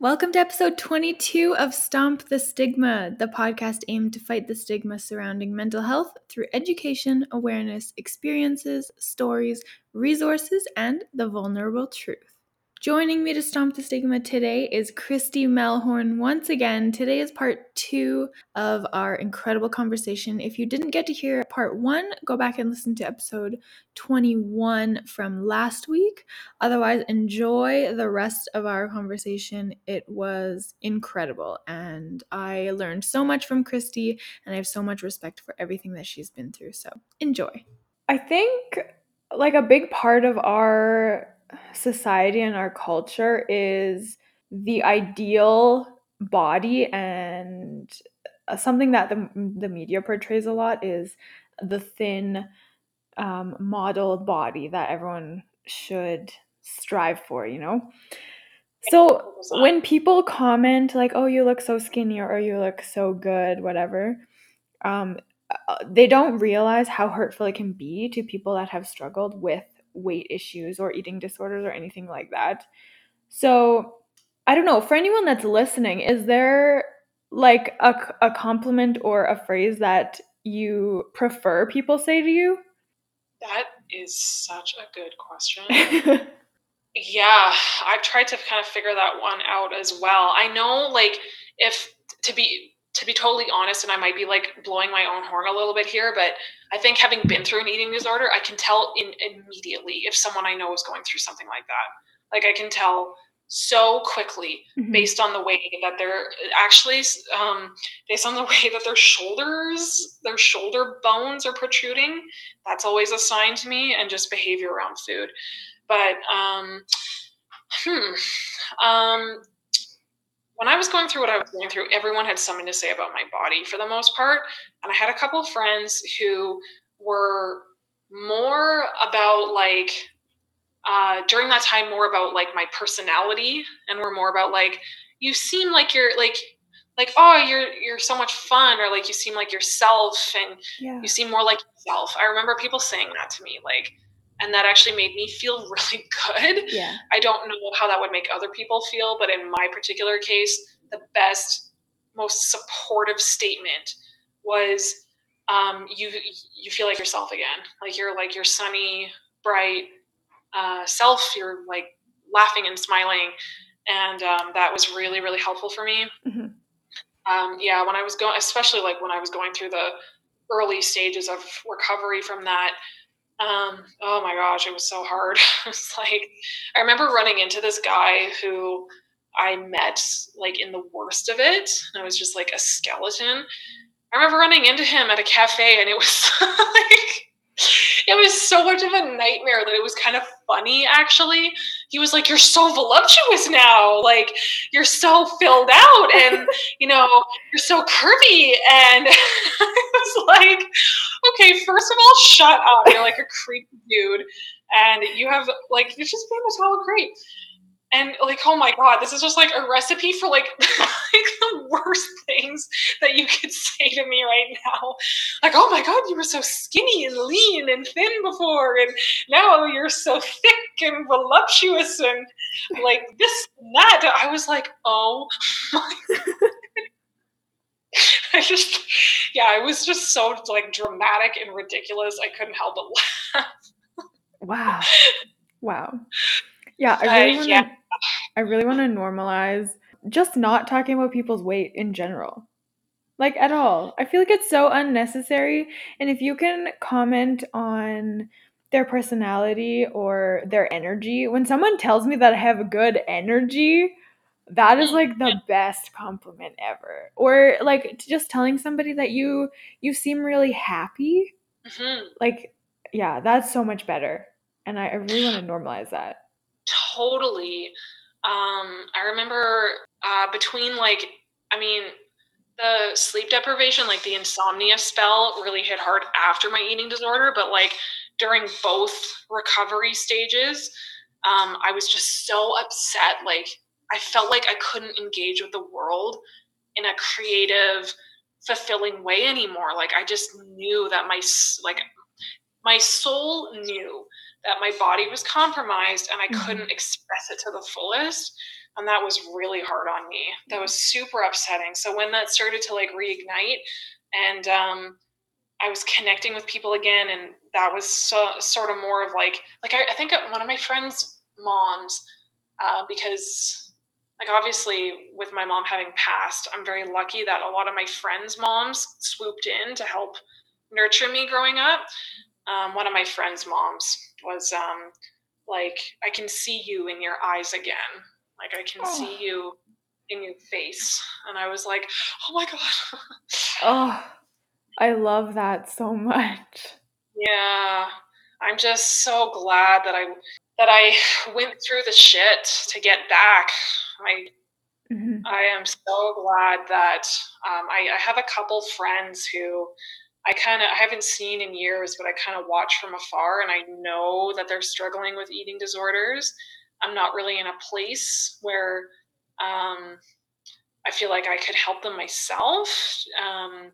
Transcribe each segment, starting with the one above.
Welcome to episode 22 of Stomp the Stigma, the podcast aimed to fight the stigma surrounding mental health through education, awareness, experiences, stories, resources, and the vulnerable truth. Joining me to stomp the stigma today is Christy Melhorn once again. Today is part two of our incredible conversation. If you didn't get to hear part one, go back and listen to episode 21 from last week. Otherwise, enjoy the rest of our conversation. It was incredible, and I learned so much from Christy, and I have so much respect for everything that she's been through. So enjoy. I think like a big part of our society and our culture is the ideal body and uh, something that the, the media portrays a lot is the thin um, modeled body that everyone should strive for you know? So when people comment like oh you look so skinny or oh, you look so good whatever um, uh, they don't realize how hurtful it can be to people that have struggled with weight issues or eating disorders or anything like that. So, I don't know, for anyone that's listening, is there like a, a compliment or a phrase that you prefer people say to you? That is such a good question. yeah, I've tried to kind of figure that one out as well. I know, like, if to be to be totally honest, and I might be like blowing my own horn a little bit here, but I think having been through an eating disorder, I can tell in immediately if someone I know is going through something like that. Like I can tell so quickly mm-hmm. based on the way that they're actually um, based on the way that their shoulders their shoulder bones are protruding that's always a sign to me and just behavior around food but um, hmm, um, when I was going through what I was going through, everyone had something to say about my body for the most part. And I had a couple of friends who were more about like, uh, during that time, more about like my personality and were more about like, you seem like you're like, like, oh, you're you're so much fun, or like you seem like yourself, and yeah. you seem more like yourself. I remember people saying that to me, like, and that actually made me feel really good. Yeah. I don't know how that would make other people feel, but in my particular case, the best, most supportive statement was um, you you feel like yourself again. Like you're like your sunny, bright uh, self. You're like laughing and smiling, and um, that was really really helpful for me. Mm-hmm. Um, yeah, when I was going, especially like when I was going through the early stages of recovery from that um, oh my gosh, it was so hard. it's like I remember running into this guy who I met like in the worst of it. I was just like a skeleton. I remember running into him at a cafe and it was like it was so much of a nightmare that it was kind of funny actually. He was like, You're so voluptuous now. Like, you're so filled out and, you know, you're so curvy. And I was like, Okay, first of all, shut up. You're like a creepy dude. And you have, like, you're just being a tall creep and like oh my god this is just like a recipe for like worst things that you could say to me right now like oh my god you were so skinny and lean and thin before and now you're so thick and voluptuous and like this and that i was like oh my god I just, yeah, I was just so like dramatic and ridiculous. I couldn't help but laugh. wow. Wow. Yeah, I really uh, want to. Yeah. I really want to normalize just not talking about people's weight in general. Like at all. I feel like it's so unnecessary. And if you can comment on their personality or their energy, when someone tells me that I have good energy, that is like the best compliment ever. Or like just telling somebody that you you seem really happy. Mm-hmm. Like yeah, that's so much better. And I, I really want to normalize that totally. Um, I remember uh, between like, I mean, the sleep deprivation, like the insomnia spell, really hit hard after my eating disorder. But like during both recovery stages, um, I was just so upset. Like I felt like I couldn't engage with the world in a creative, fulfilling way anymore. Like I just knew that my like my soul knew that my body was compromised and I mm-hmm. couldn't express it to the fullest. And that was really hard on me. That was super upsetting. So when that started to like reignite and um, I was connecting with people again, and that was so, sort of more of like, like I, I think one of my friends' moms, uh, because like obviously with my mom having passed, I'm very lucky that a lot of my friends' moms swooped in to help nurture me growing up. Um, one of my friends' moms was um, like, I can see you in your eyes again. Like, I can oh. see you in your face. And I was like, oh my God. oh, I love that so much. Yeah. I'm just so glad that I that I went through the shit to get back. I mm-hmm. I am so glad that um, I, I have a couple friends who I kind of I haven't seen in years, but I kind of watch from afar, and I know that they're struggling with eating disorders. I'm not really in a place where um, I feel like I could help them myself, um,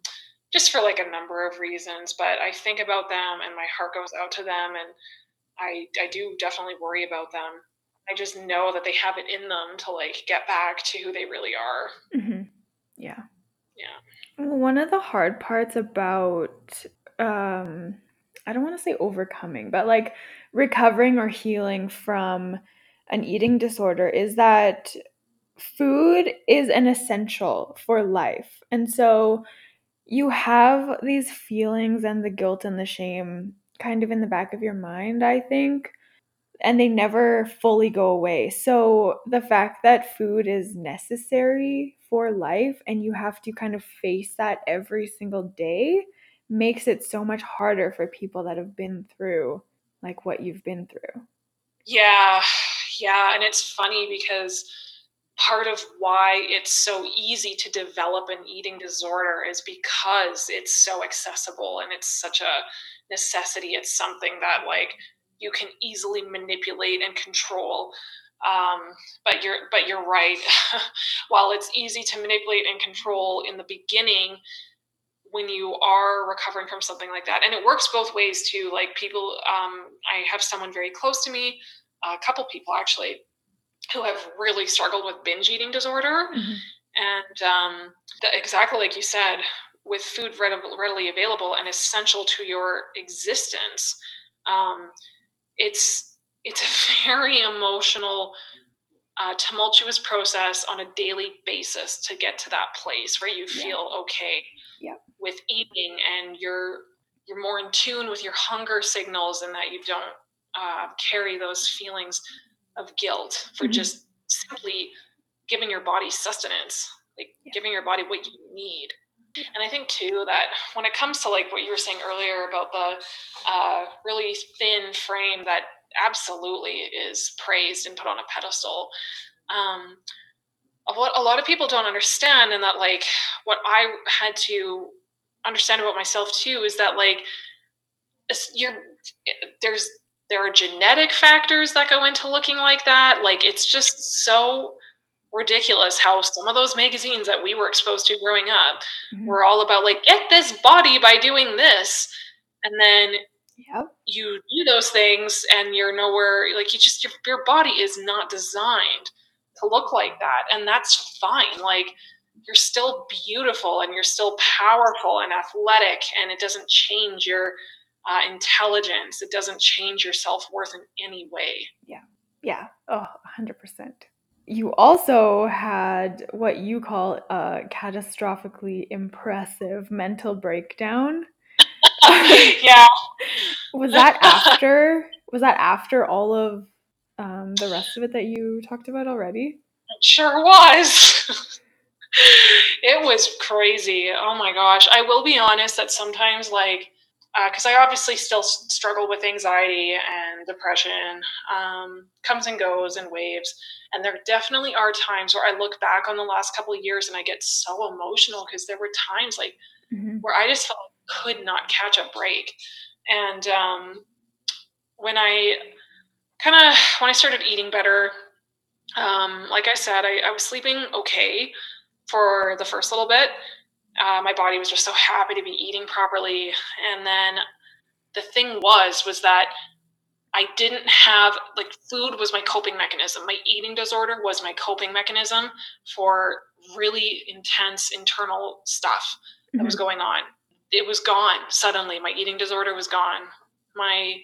just for like a number of reasons. But I think about them, and my heart goes out to them, and I I do definitely worry about them. I just know that they have it in them to like get back to who they really are. Mm-hmm. Yeah. Yeah. One of the hard parts about um I don't want to say overcoming, but like recovering or healing from an eating disorder is that food is an essential for life. And so you have these feelings and the guilt and the shame kind of in the back of your mind, I think and they never fully go away. So the fact that food is necessary for life and you have to kind of face that every single day makes it so much harder for people that have been through like what you've been through. Yeah. Yeah, and it's funny because part of why it's so easy to develop an eating disorder is because it's so accessible and it's such a necessity. It's something that like you can easily manipulate and control. Um, but you're but you're right. While it's easy to manipulate and control in the beginning, when you are recovering from something like that, and it works both ways too. Like people, um, I have someone very close to me, a couple people actually, who have really struggled with binge eating disorder, mm-hmm. and um, the, exactly like you said, with food readily available and essential to your existence. Um, it's it's a very emotional uh, tumultuous process on a daily basis to get to that place where you feel yeah. okay yeah. with eating and you're you're more in tune with your hunger signals and that you don't uh, carry those feelings of guilt for mm-hmm. just simply giving your body sustenance like yeah. giving your body what you need and I think too that when it comes to like what you were saying earlier about the uh, really thin frame that absolutely is praised and put on a pedestal, um, what a lot of people don't understand, and that like what I had to understand about myself too is that like you're there's there are genetic factors that go into looking like that. Like it's just so ridiculous how some of those magazines that we were exposed to growing up mm-hmm. were all about like get this body by doing this and then yep. you do those things and you're nowhere like you just your, your body is not designed to look like that and that's fine like you're still beautiful and you're still powerful and athletic and it doesn't change your uh, intelligence it doesn't change your self-worth in any way yeah yeah oh 100% you also had what you call a catastrophically impressive mental breakdown. yeah. was that after? Was that after all of um, the rest of it that you talked about already? It sure was. it was crazy. Oh my gosh. I will be honest that sometimes, like, because uh, I obviously still struggle with anxiety and depression, um, comes and goes in waves. And there definitely are times where I look back on the last couple of years and I get so emotional because there were times like mm-hmm. where I just felt could not catch a break. And um, when I kind of when I started eating better, um, like I said, I, I was sleeping okay for the first little bit uh, my body was just so happy to be eating properly. And then the thing was, was that I didn't have like food was my coping mechanism. My eating disorder was my coping mechanism for really intense internal stuff that mm-hmm. was going on. It was gone suddenly. My eating disorder was gone. My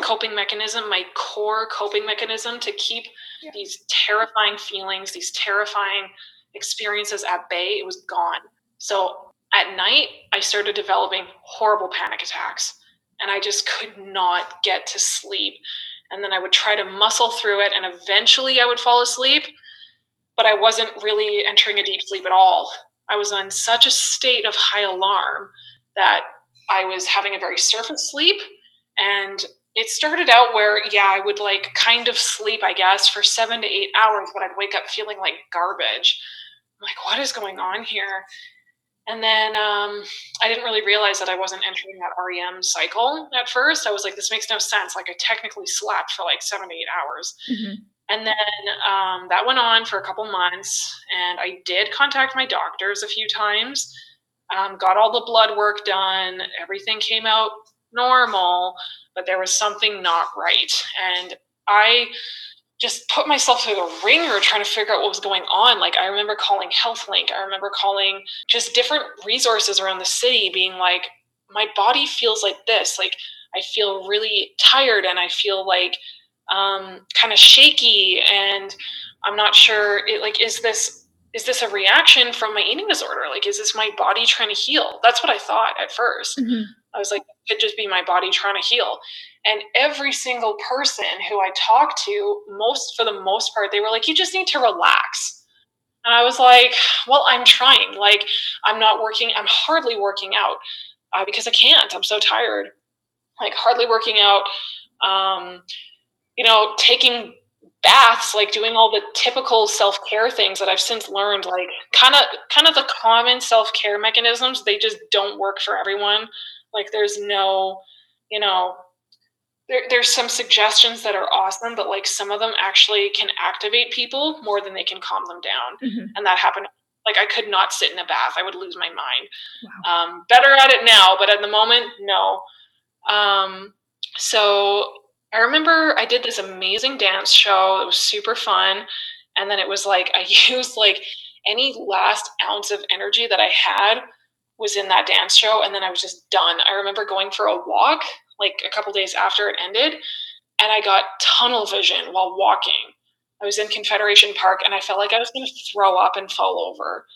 coping mechanism, my core coping mechanism to keep yeah. these terrifying feelings, these terrifying experiences at bay, it was gone. So at night, I started developing horrible panic attacks and I just could not get to sleep. And then I would try to muscle through it and eventually I would fall asleep, but I wasn't really entering a deep sleep at all. I was in such a state of high alarm that I was having a very surface sleep. And it started out where, yeah, I would like kind of sleep, I guess, for seven to eight hours, but I'd wake up feeling like garbage. I'm like, what is going on here? And then um, I didn't really realize that I wasn't entering that REM cycle at first. I was like, this makes no sense. Like, I technically slept for like seven to eight hours. Mm-hmm. And then um, that went on for a couple months. And I did contact my doctors a few times, um, got all the blood work done. Everything came out normal, but there was something not right. And I just put myself through the ringer trying to figure out what was going on. Like I remember calling HealthLink. I remember calling just different resources around the city being like, my body feels like this. Like I feel really tired and I feel like um, kind of shaky and I'm not sure it, like is this is this a reaction from my eating disorder? Like is this my body trying to heal? That's what I thought at 1st mm-hmm. I was like, it could just be my body trying to heal. And every single person who I talked to, most for the most part, they were like, you just need to relax. And I was like, well, I'm trying. Like, I'm not working, I'm hardly working out uh, because I can't. I'm so tired. Like, hardly working out. Um, you know, taking baths, like doing all the typical self care things that I've since learned, like kind of kind of the common self care mechanisms, they just don't work for everyone. Like, there's no, you know, there, there's some suggestions that are awesome, but like some of them actually can activate people more than they can calm them down. Mm-hmm. And that happened. Like I could not sit in a bath; I would lose my mind. Wow. Um, better at it now, but at the moment, no. Um, so I remember I did this amazing dance show. It was super fun, and then it was like I used like any last ounce of energy that I had was in that dance show, and then I was just done. I remember going for a walk like a couple days after it ended, and I got tunnel vision while walking. I was in Confederation Park and I felt like I was going to throw up and fall over.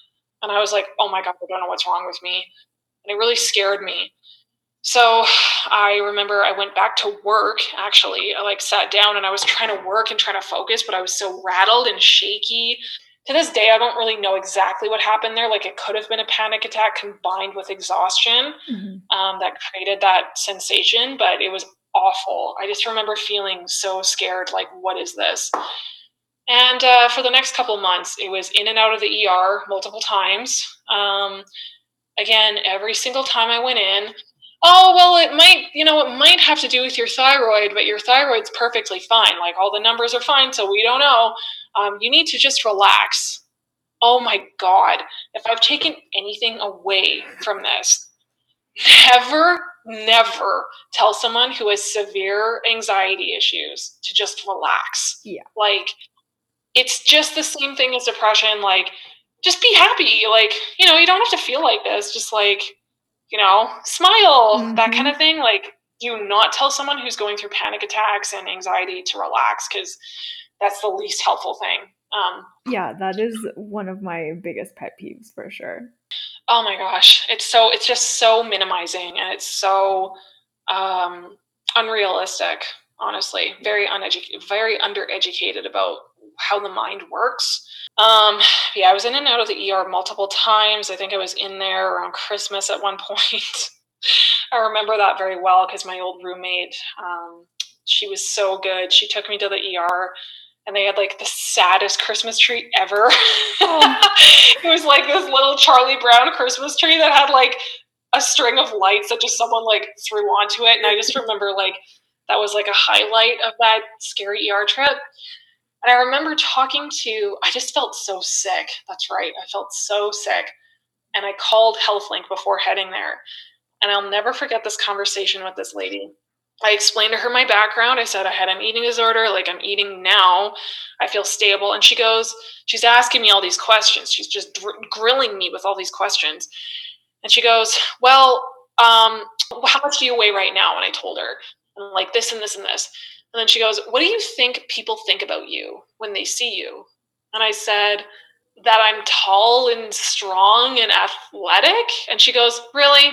And I was like, oh my God, I don't know what's wrong with me. And it really scared me. So I remember I went back to work actually. I like sat down and I was trying to work and trying to focus, but I was so rattled and shaky. To this day, I don't really know exactly what happened there. Like it could have been a panic attack combined with exhaustion mm-hmm. um, that created that sensation, but it was awful. I just remember feeling so scared like, what is this? And uh, for the next couple months, it was in and out of the ER multiple times. Um, again, every single time I went in, oh well it might you know it might have to do with your thyroid but your thyroid's perfectly fine. Like all the numbers are fine so we don't know. Um, you need to just relax. Oh my god. If i've taken anything away from this never never tell someone who has severe anxiety issues to just relax. Yeah. Like it's just the same thing as depression. Like just be happy. Like you know you don't have to feel like this. Just like you know, smile, mm-hmm. that kind of thing. Like, do not tell someone who's going through panic attacks and anxiety to relax because that's the least helpful thing. Um, yeah, that is one of my biggest pet peeves for sure. Oh my gosh, it's so it's just so minimizing and it's so um, unrealistic. Honestly, very uneducated, very undereducated about how the mind works um, yeah, I was in and out of the ER multiple times. I think I was in there around Christmas at one point. I remember that very well because my old roommate, um, she was so good. She took me to the ER and they had like the saddest Christmas tree ever. Oh. it was like this little Charlie Brown Christmas tree that had like a string of lights that just someone like threw onto it. And I just remember like that was like a highlight of that scary ER trip. And I remember talking to, I just felt so sick. That's right. I felt so sick. And I called HealthLink before heading there. And I'll never forget this conversation with this lady. I explained to her my background. I said I had an eating disorder, like I'm eating now. I feel stable. And she goes, she's asking me all these questions. She's just dr- grilling me with all these questions. And she goes, Well, um, how much do you weigh right now? And I told her, like this and this and this. And then she goes, What do you think people think about you when they see you? And I said, That I'm tall and strong and athletic. And she goes, Really?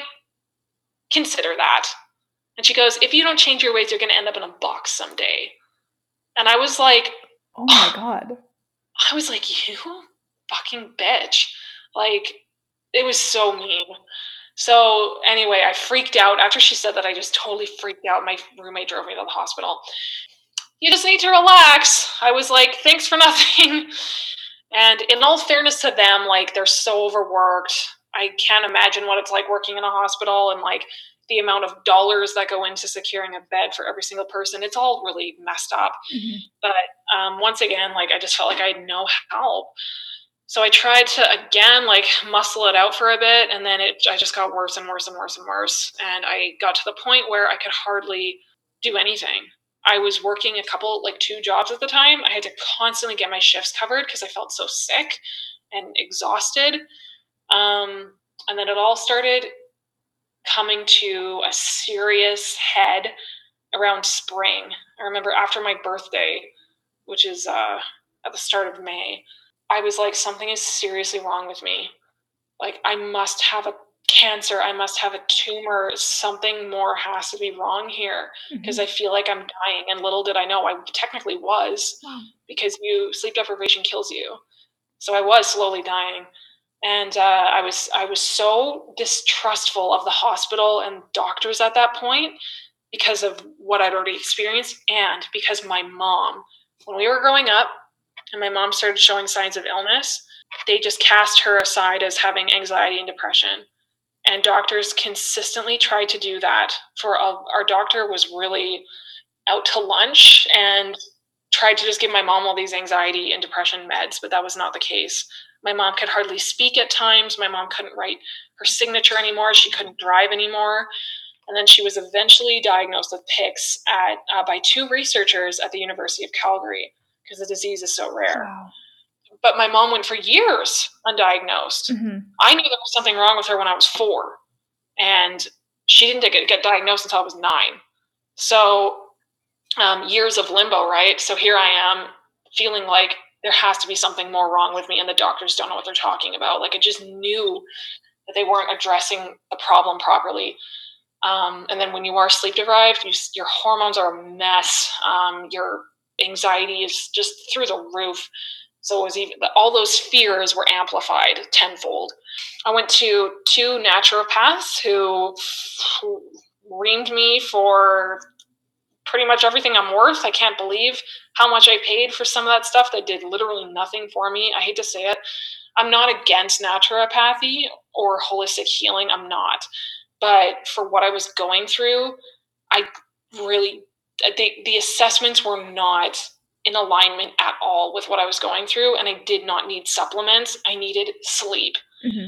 Consider that. And she goes, If you don't change your ways, you're going to end up in a box someday. And I was like, Oh my God. I was like, You fucking bitch. Like, it was so mean. So anyway, I freaked out after she said that. I just totally freaked out. My roommate drove me to the hospital. You just need to relax. I was like, thanks for nothing. And in all fairness to them, like they're so overworked. I can't imagine what it's like working in a hospital and like the amount of dollars that go into securing a bed for every single person. It's all really messed up. Mm-hmm. But um, once again, like I just felt like I had no help so I tried to again like muscle it out for a bit, and then it I just got worse and worse and worse and worse, and I got to the point where I could hardly do anything. I was working a couple like two jobs at the time. I had to constantly get my shifts covered because I felt so sick and exhausted. Um, and then it all started coming to a serious head around spring. I remember after my birthday, which is uh, at the start of May, I was like, something is seriously wrong with me. Like, I must have a cancer. I must have a tumor. Something more has to be wrong here because mm-hmm. I feel like I'm dying. And little did I know I technically was wow. because you sleep deprivation kills you. So I was slowly dying. And uh, I was I was so distrustful of the hospital and doctors at that point because of what I'd already experienced and because my mom, when we were growing up, and my mom started showing signs of illness, they just cast her aside as having anxiety and depression. And doctors consistently tried to do that. For a, our doctor was really out to lunch and tried to just give my mom all these anxiety and depression meds, but that was not the case. My mom could hardly speak at times. My mom couldn't write her signature anymore. She couldn't drive anymore. And then she was eventually diagnosed with Pick's at, uh, by two researchers at the University of Calgary because the disease is so rare. Wow. But my mom went for years undiagnosed. Mm-hmm. I knew there was something wrong with her when I was four, and she didn't get, get diagnosed until I was nine. So um, years of limbo, right? So here I am feeling like there has to be something more wrong with me, and the doctors don't know what they're talking about. Like I just knew that they weren't addressing the problem properly. Um, and then when you are sleep deprived, you, your hormones are a mess. Um, your anxiety is just through the roof. So it was even all those fears were amplified tenfold. I went to two naturopaths who, who reamed me for pretty much everything I'm worth. I can't believe how much I paid for some of that stuff that did literally nothing for me. I hate to say it. I'm not against naturopathy or holistic healing. I'm not. But for what I was going through, I really the, the assessments were not in alignment at all with what I was going through, and I did not need supplements. I needed sleep. Mm-hmm.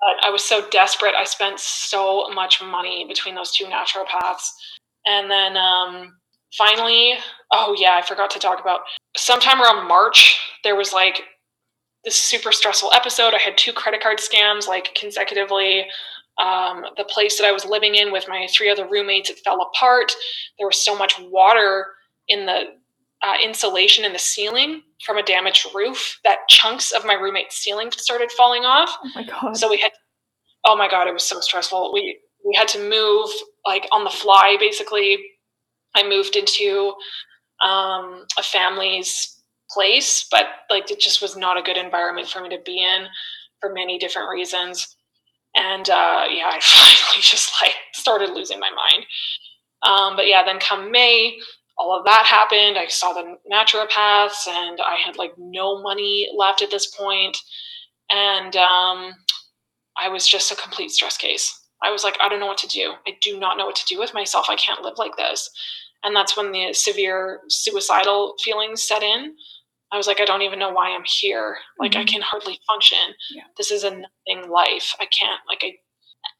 But I was so desperate. I spent so much money between those two naturopaths. And then um, finally, oh, yeah, I forgot to talk about sometime around March, there was like this super stressful episode. I had two credit card scams like consecutively. Um, the place that I was living in with my three other roommates, it fell apart. There was so much water in the uh, insulation in the ceiling from a damaged roof that chunks of my roommate's ceiling started falling off. Oh my god! So we had, oh my god, it was so stressful. We we had to move like on the fly. Basically, I moved into um, a family's place, but like it just was not a good environment for me to be in for many different reasons. And uh, yeah, I finally just like started losing my mind. Um, but yeah, then come May, all of that happened. I saw the naturopaths, and I had like no money left at this point, and um, I was just a complete stress case. I was like, I don't know what to do. I do not know what to do with myself. I can't live like this. And that's when the severe suicidal feelings set in. I was like, I don't even know why I'm here. Like, mm-hmm. I can hardly function. Yeah. This is a nothing life. I can't, like, I,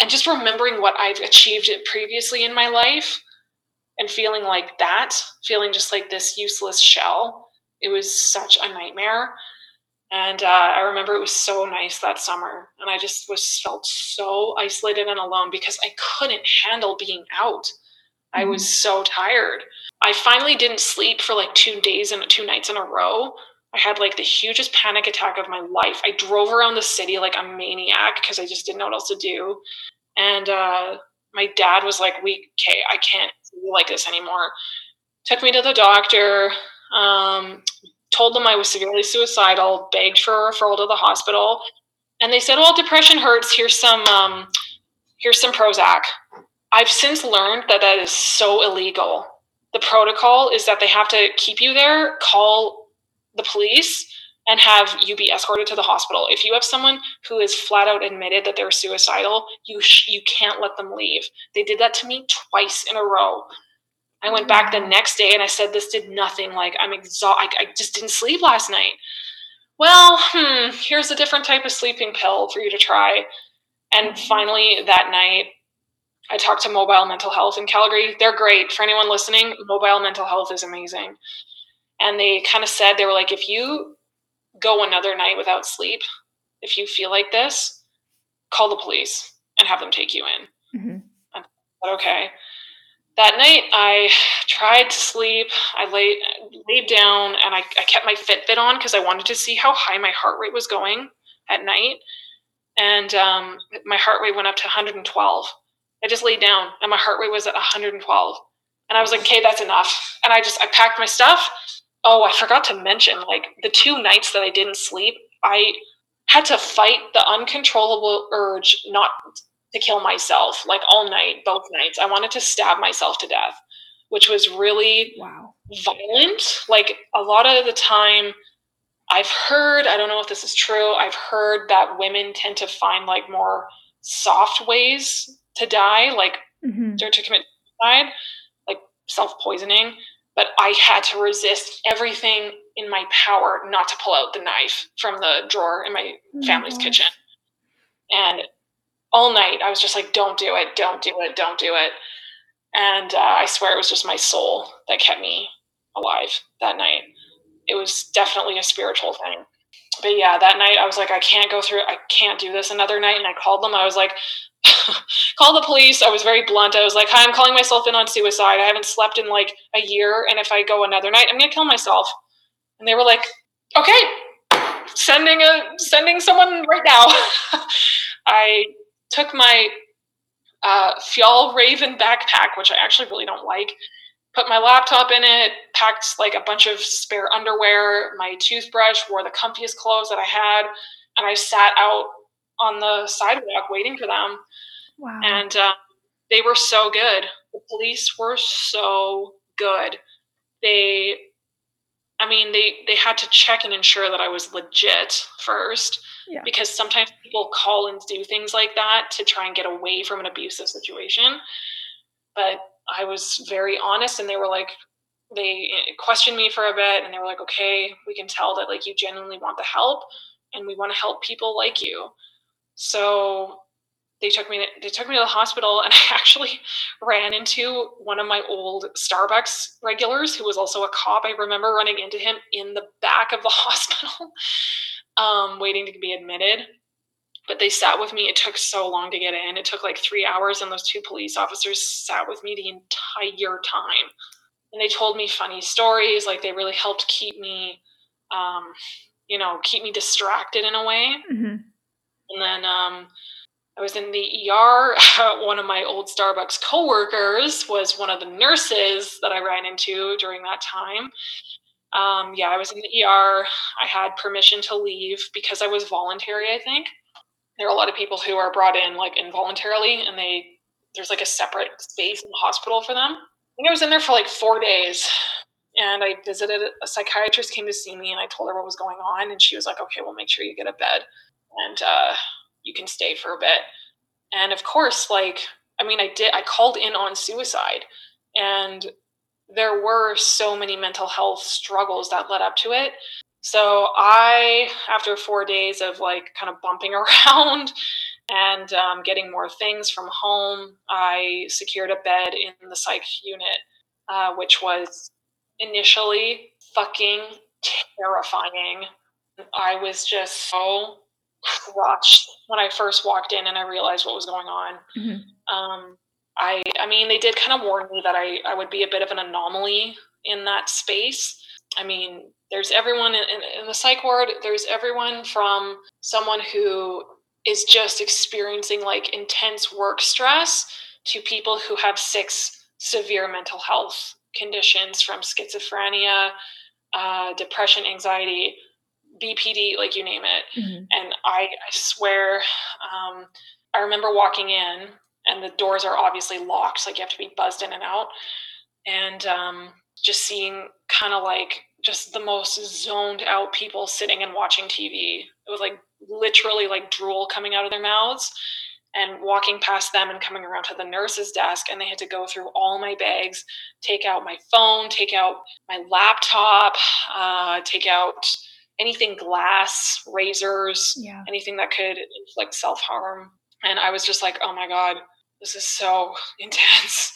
and just remembering what I've achieved previously in my life and feeling like that, feeling just like this useless shell, it was such a nightmare. And uh, I remember it was so nice that summer, and I just was felt so isolated and alone because I couldn't handle being out. Mm-hmm. I was mm-hmm. so tired. I finally didn't sleep for like two days and two nights in a row. I had like the hugest panic attack of my life. I drove around the city like a maniac because I just didn't know what else to do. And uh, my dad was like, "We, okay, I can't like this anymore." Took me to the doctor. Um, told them I was severely suicidal, begged for a referral to the hospital, and they said, "Well, depression hurts. Here's some um, here's some Prozac." I've since learned that that is so illegal. The protocol is that they have to keep you there, call the police, and have you be escorted to the hospital. If you have someone who is flat out admitted that they're suicidal, you sh- you can't let them leave. They did that to me twice in a row. I went back the next day and I said, This did nothing. Like, I'm exhausted. I, just didn't sleep last night. Well, hmm, here's a different type of sleeping pill for you to try. And mm-hmm. finally, that night, I talked to Mobile Mental Health in Calgary. They're great. For anyone listening, Mobile Mental Health is amazing. And they kind of said, they were like, if you go another night without sleep, if you feel like this, call the police and have them take you in. Mm-hmm. okay that night I tried to sleep. I laid laid down and I, I kept my Fitbit on because I wanted to see how high my heart rate was going at night. And um, my heart rate went up to 112. I just laid down and my heart rate was at 112. And I was like, okay, that's enough. And I just I packed my stuff. Oh, I forgot to mention, like the two nights that I didn't sleep, I had to fight the uncontrollable urge not to kill myself like all night, both nights. I wanted to stab myself to death, which was really wow violent. Like a lot of the time, I've heard, I don't know if this is true, I've heard that women tend to find like more soft ways to die, like mm-hmm. to commit suicide, like self poisoning. But I had to resist everything in my power not to pull out the knife from the drawer in my oh family's kitchen. And all night I was just like, don't do it, don't do it, don't do it. And uh, I swear it was just my soul that kept me alive that night. It was definitely a spiritual thing. But yeah, that night I was like, I can't go through, I can't do this another night. And I called them. I was like, call the police. I was very blunt. I was like, hi, I'm calling myself in on suicide. I haven't slept in like a year. And if I go another night, I'm going to kill myself. And they were like, okay, sending a, sending someone right now. I took my uh, Fjällräven backpack, which I actually really don't like, put my laptop in it, packed like a bunch of spare underwear, my toothbrush, wore the comfiest clothes that I had, and I sat out on the sidewalk waiting for them. Wow. And uh, they were so good. The police were so good. They, I mean, they they had to check and ensure that I was legit first yeah. because sometimes people call and do things like that to try and get away from an abusive situation. But I was very honest, and they were like, they questioned me for a bit, and they were like, okay, we can tell that like you genuinely want the help, and we want to help people like you. So they took me they took me to the hospital and I actually ran into one of my old Starbucks regulars who was also a cop. I remember running into him in the back of the hospital um, waiting to be admitted. But they sat with me. It took so long to get in. It took like three hours, and those two police officers sat with me the entire time. And they told me funny stories. Like they really helped keep me, um, you know, keep me distracted in a way. Mm-hmm. And then um, I was in the ER. one of my old Starbucks coworkers was one of the nurses that I ran into during that time. Um, yeah, I was in the ER. I had permission to leave because I was voluntary, I think. there are a lot of people who are brought in like involuntarily and they there's like a separate space in the hospital for them. I think I was in there for like four days and I visited a psychiatrist came to see me and I told her what was going on and she was like, okay, we'll make sure you get a bed and uh, you can stay for a bit. And of course, like, I mean, I did, I called in on suicide and there were so many mental health struggles that led up to it. So I, after four days of like kind of bumping around and um, getting more things from home, I secured a bed in the psych unit, uh, which was initially fucking terrifying. I was just so crushed when I first walked in and I realized what was going on. Mm-hmm. Um, I, I mean, they did kind of warn me that I, I would be a bit of an anomaly in that space. I mean, there's everyone in, in, in the psych ward, there's everyone from someone who is just experiencing like intense work stress to people who have six severe mental health conditions from schizophrenia, uh, depression, anxiety, BPD, like you name it. Mm-hmm. And I, I swear, um, I remember walking in, and the doors are obviously locked, like you have to be buzzed in and out. And um, just seeing kind of like just the most zoned out people sitting and watching TV. It was like literally like drool coming out of their mouths and walking past them and coming around to the nurse's desk and they had to go through all my bags take out my phone take out my laptop uh, take out anything glass razors yeah. anything that could inflict self-harm and i was just like oh my god this is so intense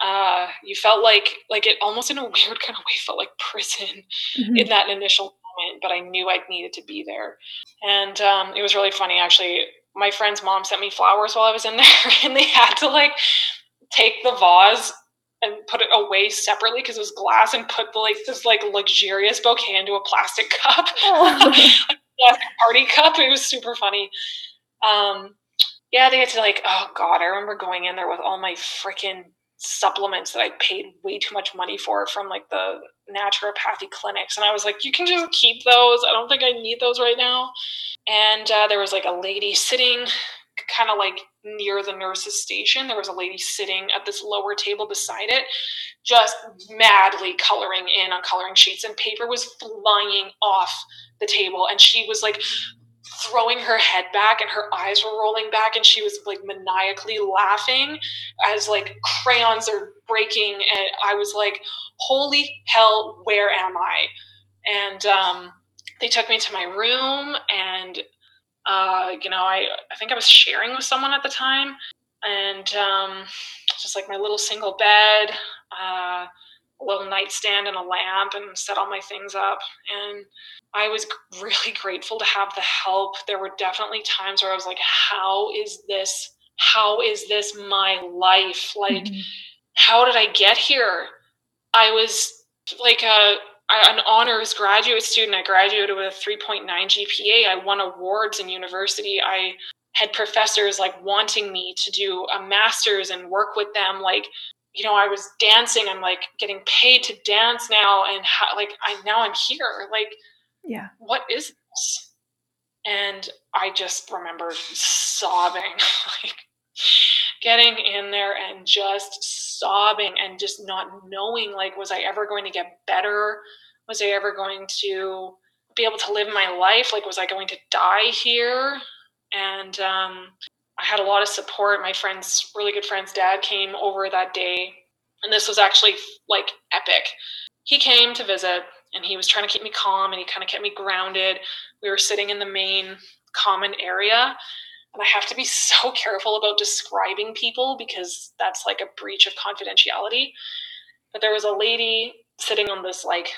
uh, you felt like like it almost in a weird kind of way felt like prison mm-hmm. in that initial moment but i knew i needed to be there and um, it was really funny actually my friend's mom sent me flowers while I was in there, and they had to like take the vase and put it away separately because it was glass and put the, like this like luxurious bouquet into a plastic cup, oh. like party cup. It was super funny. Um, yeah, they had to like, oh god, I remember going in there with all my freaking supplements that I paid way too much money for from like the naturopathy clinics. And I was like, you can just keep those. I don't think I need those right now. And uh, there was like a lady sitting kind of like near the nurse's station. There was a lady sitting at this lower table beside it, just madly coloring in on coloring sheets, and paper was flying off the table. And she was like throwing her head back and her eyes were rolling back and she was like maniacally laughing as like crayons are breaking and i was like holy hell where am i and um, they took me to my room and uh, you know I, I think i was sharing with someone at the time and um, just like my little single bed uh, a little nightstand and a lamp and set all my things up and I was really grateful to have the help. There were definitely times where I was like, how is this? How is this my life? Like, mm-hmm. how did I get here? I was like a an honors graduate student. I graduated with a 3.9 GPA. I won awards in university. I had professors like wanting me to do a master's and work with them. Like, you know, I was dancing. I'm like getting paid to dance now, and how, like I now I'm here. Like, yeah what is this and i just remember sobbing like getting in there and just sobbing and just not knowing like was i ever going to get better? Was i ever going to be able to live my life? Like was i going to die here? And um, i had a lot of support. My friends really good friends dad came over that day. And this was actually like epic. He came to visit and he was trying to keep me calm and he kind of kept me grounded. We were sitting in the main common area. And I have to be so careful about describing people because that's like a breach of confidentiality. But there was a lady sitting on this like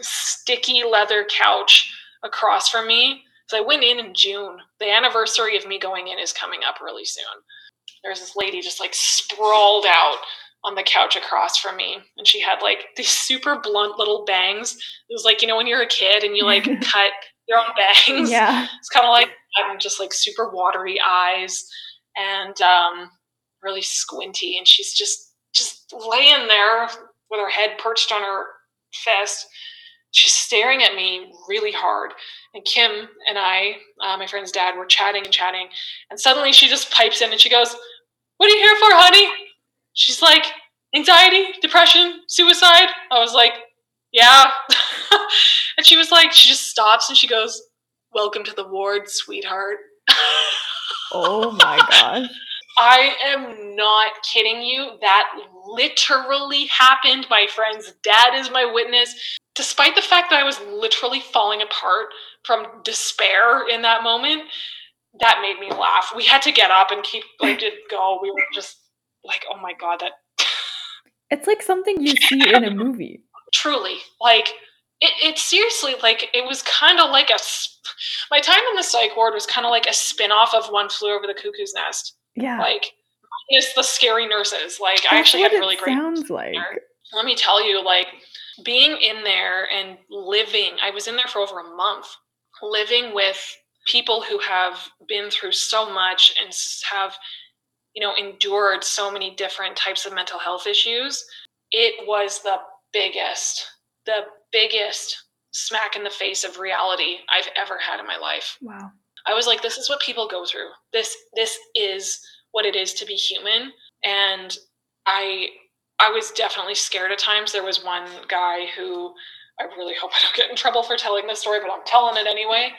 sticky leather couch across from me. So I went in in June. The anniversary of me going in is coming up really soon. There's this lady just like sprawled out on the couch across from me and she had like these super blunt little bangs it was like you know when you're a kid and you like cut your own bangs yeah it's kind of like having just like super watery eyes and um really squinty and she's just just laying there with her head perched on her fist she's staring at me really hard and Kim and I, uh, my friend's dad, were chatting and chatting, and suddenly she just pipes in and she goes, "What are you here for, honey?" She's like, "Anxiety, depression, suicide." I was like, "Yeah," and she was like, she just stops and she goes, "Welcome to the ward, sweetheart." oh my god. I am not kidding you. That literally happened. My friend's dad is my witness. Despite the fact that I was literally falling apart from despair in that moment, that made me laugh. We had to get up and keep like it go. We were just like, oh my god, that It's like something you see in a movie. Truly. Like it, it seriously like it was kind of like a my time in the psych ward was kind of like a spin-off of one flew over the cuckoo's nest Yeah. like it's the scary nurses like i actually had really it great sounds like. there. let me tell you like being in there and living i was in there for over a month living with people who have been through so much and have you know endured so many different types of mental health issues it was the biggest the biggest smack in the face of reality i've ever had in my life Wow. I was like, this is what people go through. This this is what it is to be human. And I I was definitely scared at times. There was one guy who I really hope I don't get in trouble for telling this story, but I'm telling it anyway.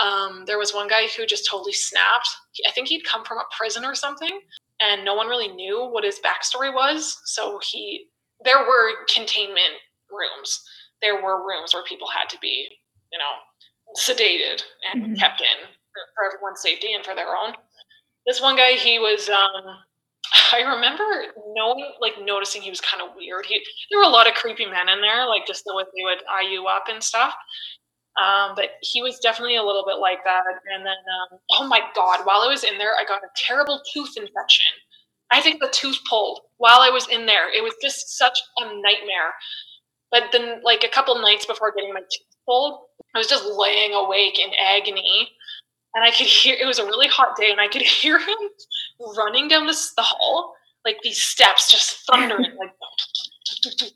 Um, there was one guy who just totally snapped. He, I think he'd come from a prison or something, and no one really knew what his backstory was. So he, there were containment rooms. There were rooms where people had to be, you know, sedated and Mhm. kept in for, for everyone's safety and for their own. This one guy, he was. Um, I remember knowing, like, noticing he was kind of weird. He, there were a lot of creepy men in there, like just the way they would eye you up and stuff. Um, but he was definitely a little bit like that. And then, um, oh my God, while I was in there, I got a terrible tooth infection. I think the tooth pulled while I was in there. It was just such a nightmare. But then, like a couple nights before getting my tooth pulled, I was just laying awake in agony. And I could hear it was a really hot day, and I could hear him running down this, the hall, like these steps just thundering, like.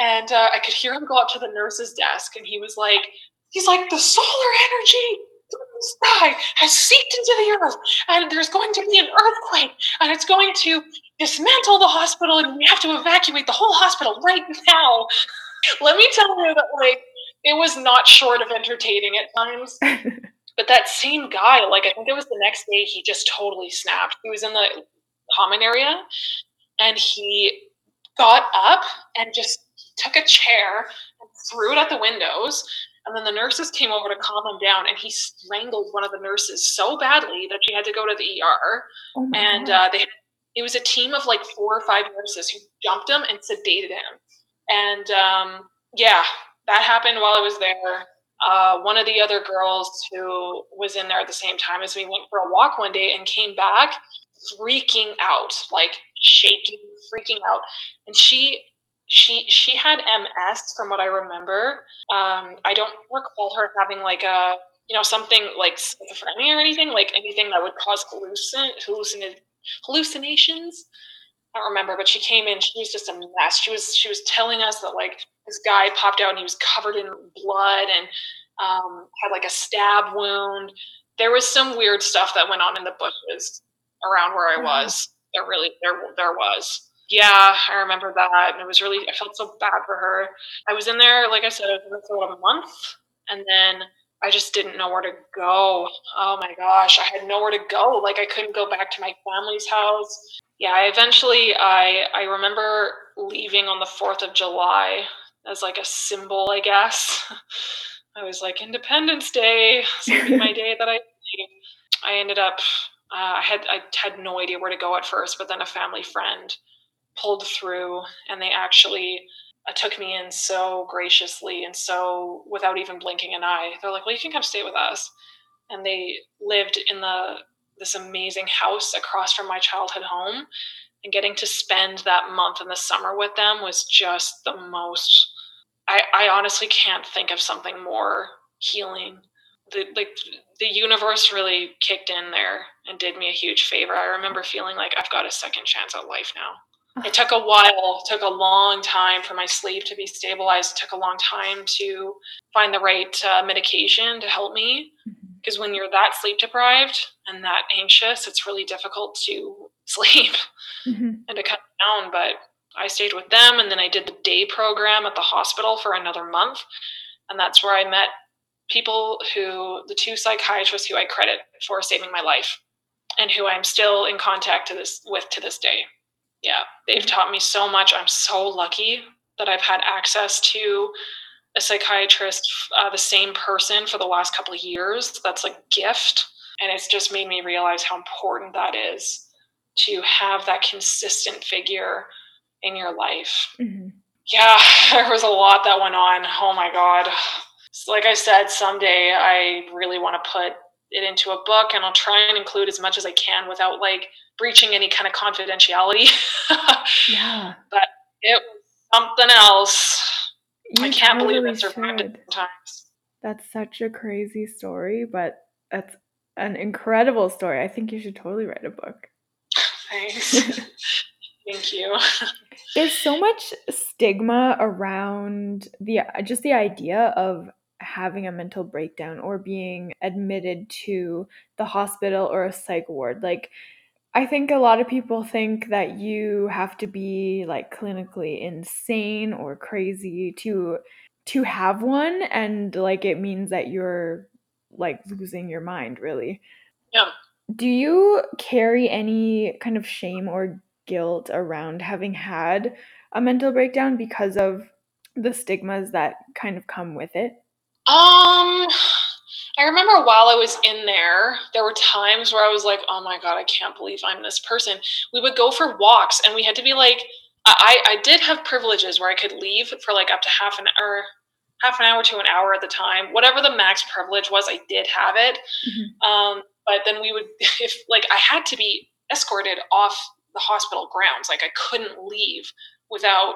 And uh, I could hear him go up to the nurse's desk, and he was like, he's like, the solar energy sky has seeped into the earth, and there's going to be an earthquake, and it's going to dismantle the hospital, and we have to evacuate the whole hospital right now. Let me tell you that, like, it was not short of entertaining at times. but that same guy, like, I think it was the next day, he just totally snapped. He was in the common area, and he got up and just took a chair and threw it at the windows. And then the nurses came over to calm him down, and he strangled one of the nurses so badly that she had to go to the ER. Oh And uh, they, it was a team of like four or five nurses who jumped him and sedated him. And um, yeah, that happened while I was there. Uh, one of the other girls who was in there at the same time as me went for a walk one day and came back freaking out, like shaking, freaking out. And she she she had MS from what I remember. Um, I don't recall her having like a you know something like schizophrenia or anything like anything that would cause hallucin hallucin hallucinations. I don't remember, but she came in. She was just a mess. She was she was telling us that like this guy popped out and he was covered in blood and um, had like a stab wound. There was some weird stuff that went on in the bushes around where I Wow. was. There really there there was. Yeah, I remember that, and it was really I felt so bad for her. I was in there, like I said, I was in there for about a month, and then I just didn't know where to go. Oh my gosh, I had nowhere to go. Like I couldn't go back to my family's house. Yeah, I eventually I I remember leaving on the 4th of July as like a symbol, I guess. I was like Independence Day, it's my day that I. I ended up uh, I had I had no idea where to go at first, but then a family friend pulled through and they actually Uh, took me in so graciously and so without even blinking an eye. They're like, "Well, you can come stay with us." And they lived in the this amazing house across from my childhood home. And getting to spend that month in the summer with them was just the most. I, I honestly can't think of something more healing. The like the universe really kicked in there and did me a huge favor. I remember feeling like I've got a second chance at life now. It took a while, took a long time for my sleep to be stabilized. It took a long time to find the right uh, medication to help me. Because mm-hmm. when you're that sleep deprived and that anxious, it's really difficult to sleep mm-hmm. and to cut down. But I stayed with them and then I did the day program at the hospital for another month. And that's where I met people who, the two psychiatrists who I credit for saving my life and who I'm still in contact to this with to this day yeah, they've taught me so much. I'm so lucky that I've had access to a psychiatrist, uh, the same person for the last couple of years. That's a gift. And it's just made me realize how important that is to have that consistent figure in your life. Mm-hmm. Yeah, there was a lot that went on. Oh my God. So like I said, someday I really want to put it into a book and I'll try and include as much as I can without like breaching any kind of confidentiality. yeah. But it was something else. You I can't totally believe it survived it sometimes. That's such a crazy story, but that's an incredible story. I think you should totally write a book. Thanks. Thank you. There's so much stigma around the just the idea of having a mental breakdown or being admitted to the hospital or a psych ward. Like I think a lot of people think that you have to be like clinically insane or crazy to to have one and like it means that you're like losing your mind really. Yeah. Do you carry any kind of shame or guilt around having had a mental breakdown because of the stigmas that kind of come with it? Um I remember while I was in there, there were times where I was like, oh my God, I can't believe I'm this person. We would go for walks and we had to be like, I, I did have privileges where I could leave for like up to half an hour, half an hour to an hour at the time. Whatever the max privilege was, I did have it. Mm-hmm. Um, but then we would, if like I had to be escorted off the hospital grounds, like I couldn't leave without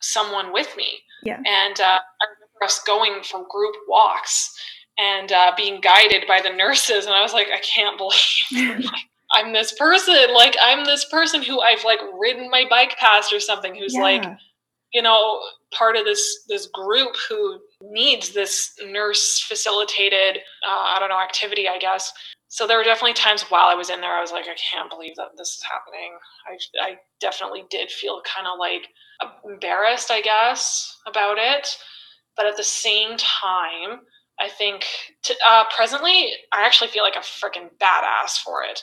someone with me. Yeah. And uh, I remember us going for group walks and uh, being guided by the nurses. And I was like, I can't believe I'm this person. Like, I'm this person who I've like ridden my bike past or something who's yeah. like, you know, part of this this group who needs this nurse facilitated, uh, I don't know, activity, I guess. So there were definitely times while I was in there, I was like, I can't believe that this is happening. I, I definitely did feel kind of like embarrassed, I guess, about it. But at the same time, I think to, uh, presently, I actually feel like a freaking badass for it.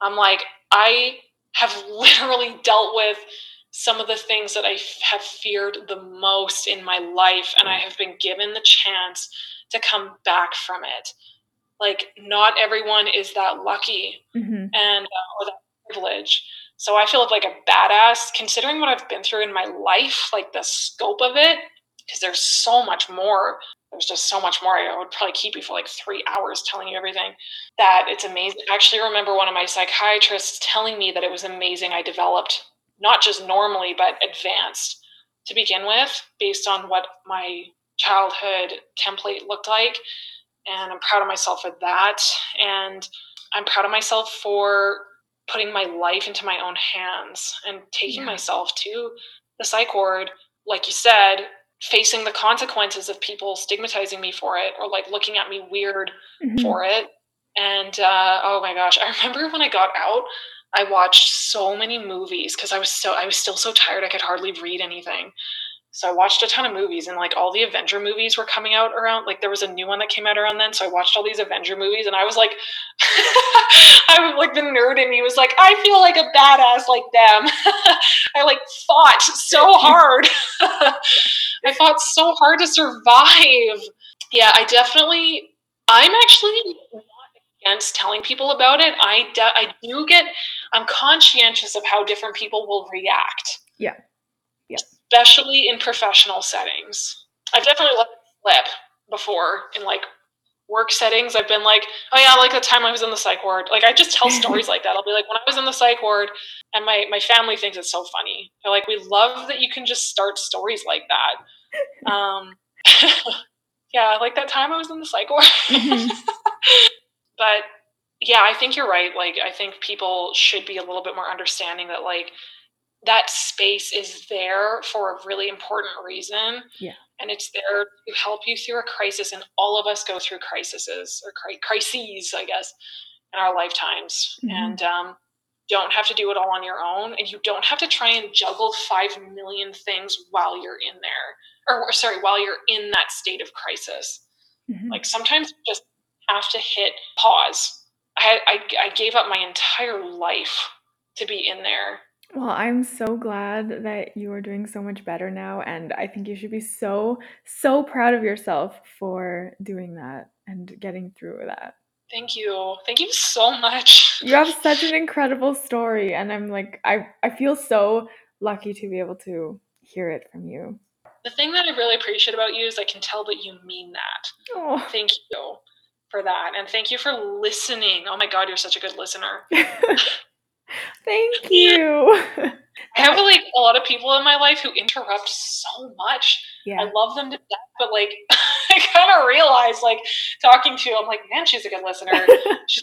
I'm like, I have literally dealt with some of the things that I have feared the most in my life, and I have been given the chance to come back from it. Like, not everyone is that lucky mm-hmm. and uh, or that privilege. So I feel like a badass, considering what I've been through in my life, like the scope of it, because there's so much more there's just so much more. I would probably keep you for like three hours telling you everything. That it's amazing. I actually remember one of my psychiatrists telling me that it was amazing I developed not just normally, but advanced to begin with, based on what my childhood template looked like. And I'm proud of myself for that. And I'm proud of myself for putting my life into my own hands and taking yeah. myself to the psych ward, like you said, facing the consequences of people stigmatizing me for it or like looking at me weird mm-hmm. for it. And uh, oh my gosh, I remember when I got out, I watched so many movies because I was so I was still so tired I could hardly read anything. So I watched a ton of movies and like all the Avenger movies were coming out around like there was a new one that came out around then. So I watched all these Avenger movies and I was like I was like the nerd in me was like, I feel like a badass like them. I like fought so hard. I fought so hard to survive. Yeah, I definitely I'm actually not against telling people about it. I de- I do get I'm conscientious of how different people will react. Yeah. Yeah especially in professional settings. I've definitely let it slip before in like work settings. I've been like, oh yeah, like the time I was in the psych ward. Like I just tell stories like that. I'll be like, when I was in the psych ward, and my my family thinks it's so funny. They're like, we love that you can just start stories like that. Um, yeah, like that time I was in the psych ward. Mm-hmm. but yeah, I think you're right. Like I think people should be a little bit more understanding that like that space is there for a really important reason. Yeah. And it's there to help you through a crisis. And all of us go through crises or crises, I guess, in our lifetimes. Mm-hmm. And um, don't have to do it all on your own. And you don't have to try and juggle 5 million things while you're in there. Or, sorry, while you're in that state of crisis. Mm-hmm. Like sometimes you just have to hit pause. I, I, I gave up my entire life to be in there well, I'm so glad that you are doing so much better now. And I think you should be so, so proud of yourself for doing that and getting through that. Thank you. Thank you so much. You have such an incredible story. And I'm like, I, I feel so lucky to be able to hear it from you. The thing that I really appreciate about you is I can tell that you mean that. Oh. Thank you for that. And thank you for listening. Oh my God, you're such a good listener. Thank you. I have like a lot of people in my life who interrupt so much. Yeah. I love them to death, but like I kind of realize like talking to you, I'm like, man, she's a good listener. she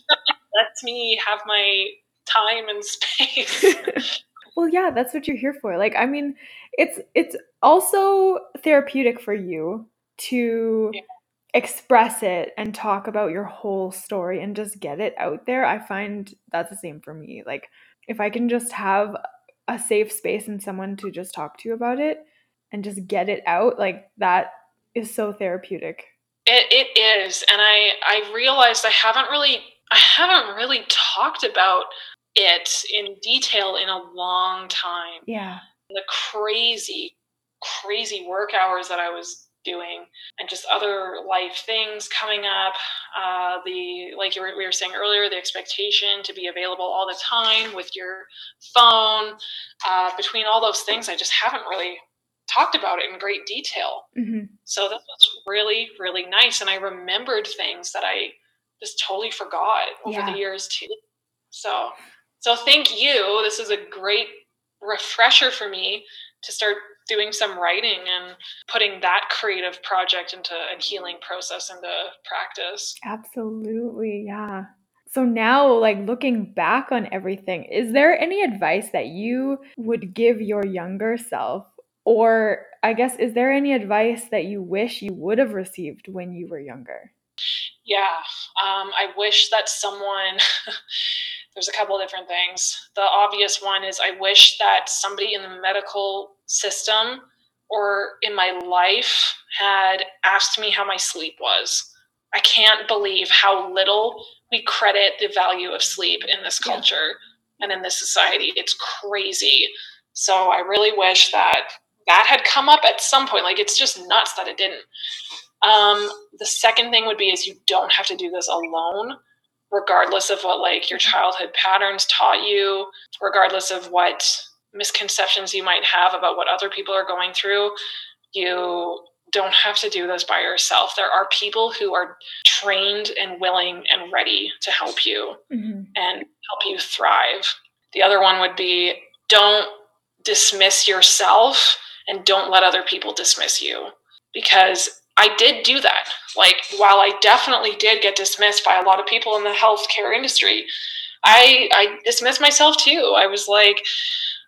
lets me have my time and space. well, yeah, that's what you're here for. Like, I mean, it's it's also therapeutic for you to yeah. Express it and talk about your whole story and just get it out there. I find that's the same for me. Like if I can just have a safe space and someone to just talk to you about it and just get it out, like that is so therapeutic. It, it is. And I, I realized I haven't really I haven't really talked about it in detail in a long time. Yeah. The crazy, crazy work hours that I was doing and just other life things coming up. Uh, the like you were, we were saying earlier the expectation to be available all the time with your phone. Uh, between all those things i just haven't really talked about it in great detail. Mm-hmm. so that was really really nice. And i remembered things that i just totally forgot over yeah. the years too. So so thank you. This is a great refresher for me to start doing some writing and putting that creative project into a healing process into practice. Absolutely, yeah. So now, like looking back on everything, is there any advice that you would give your younger self? Or I guess, is there any advice that you wish you would have received when you were younger? Yeah, um, I wish that someone there's a couple of different things. The obvious one is I wish that somebody in the medical system or in my life had asked me how my sleep was. I can't believe how little we credit the value of sleep in this culture yeah. and in this society. It's crazy. So I really wish that that had come up at some point. Like it's just nuts that it didn't. Um, the second thing would be is you don't have to do this alone regardless of what like your childhood patterns taught you, regardless of what misconceptions you might have about what other people are going through, you don't have to do this by yourself. There are people who are trained and willing and ready to help you mm-hmm. and help you thrive. The other one would be don't dismiss yourself and don't let other people dismiss you because I did do that. Like, while I definitely did get dismissed by a lot of people in the healthcare industry, I, I dismissed myself too. I was like,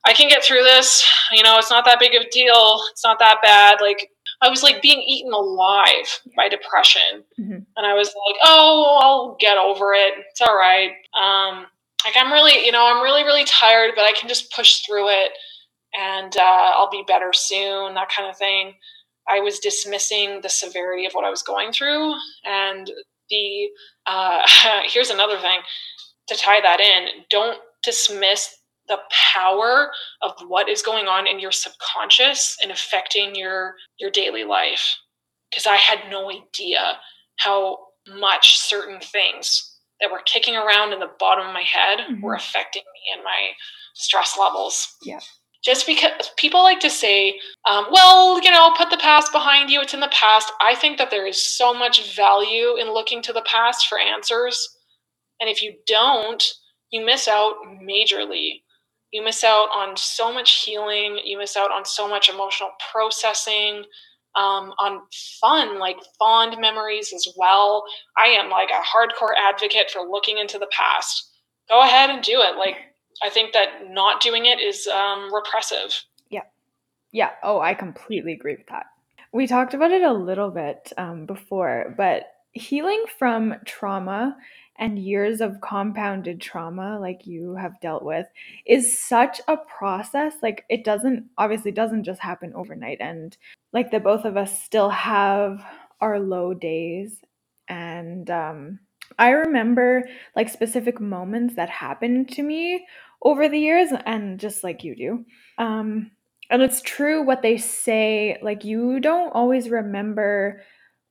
I can get through this. You know, it's not that big of a deal. It's not that bad. Like, I was like being eaten alive by depression. Mm-hmm. And I was like, oh, I'll get over it. It's all right. Um, like, I'm really, you know, I'm really, really tired, but I can just push through it and uh, I'll be better soon, that kind of thing. I was dismissing the severity of what I was going through. And the uh, here's another thing to tie that in don't dismiss the power of what is going on in your subconscious and affecting your your daily life because i had no idea how much certain things that were kicking around in the bottom of my head mm-hmm. were affecting me and my stress levels yeah just because people like to say, um, well, you know, put the past behind you, it's in the past. I think that there is so much value in looking to the past for answers. And if you don't, you miss out majorly. You miss out on so much healing, you miss out on so much emotional processing. Um, on fun, like fond memories as well. I am like a hardcore advocate for looking into the past. Go ahead and do it. Like I think that not doing it is um, repressive. Yeah. Yeah. Oh, I completely agree with that. We talked about it a little bit um, before, but healing from trauma and years of compounded trauma like you have dealt with is such a process like it doesn't obviously doesn't just happen overnight and like the both of us still have our low days and um I remember like specific moments that happened to me over the years and just like you do. Um and it's true what they say like you don't always remember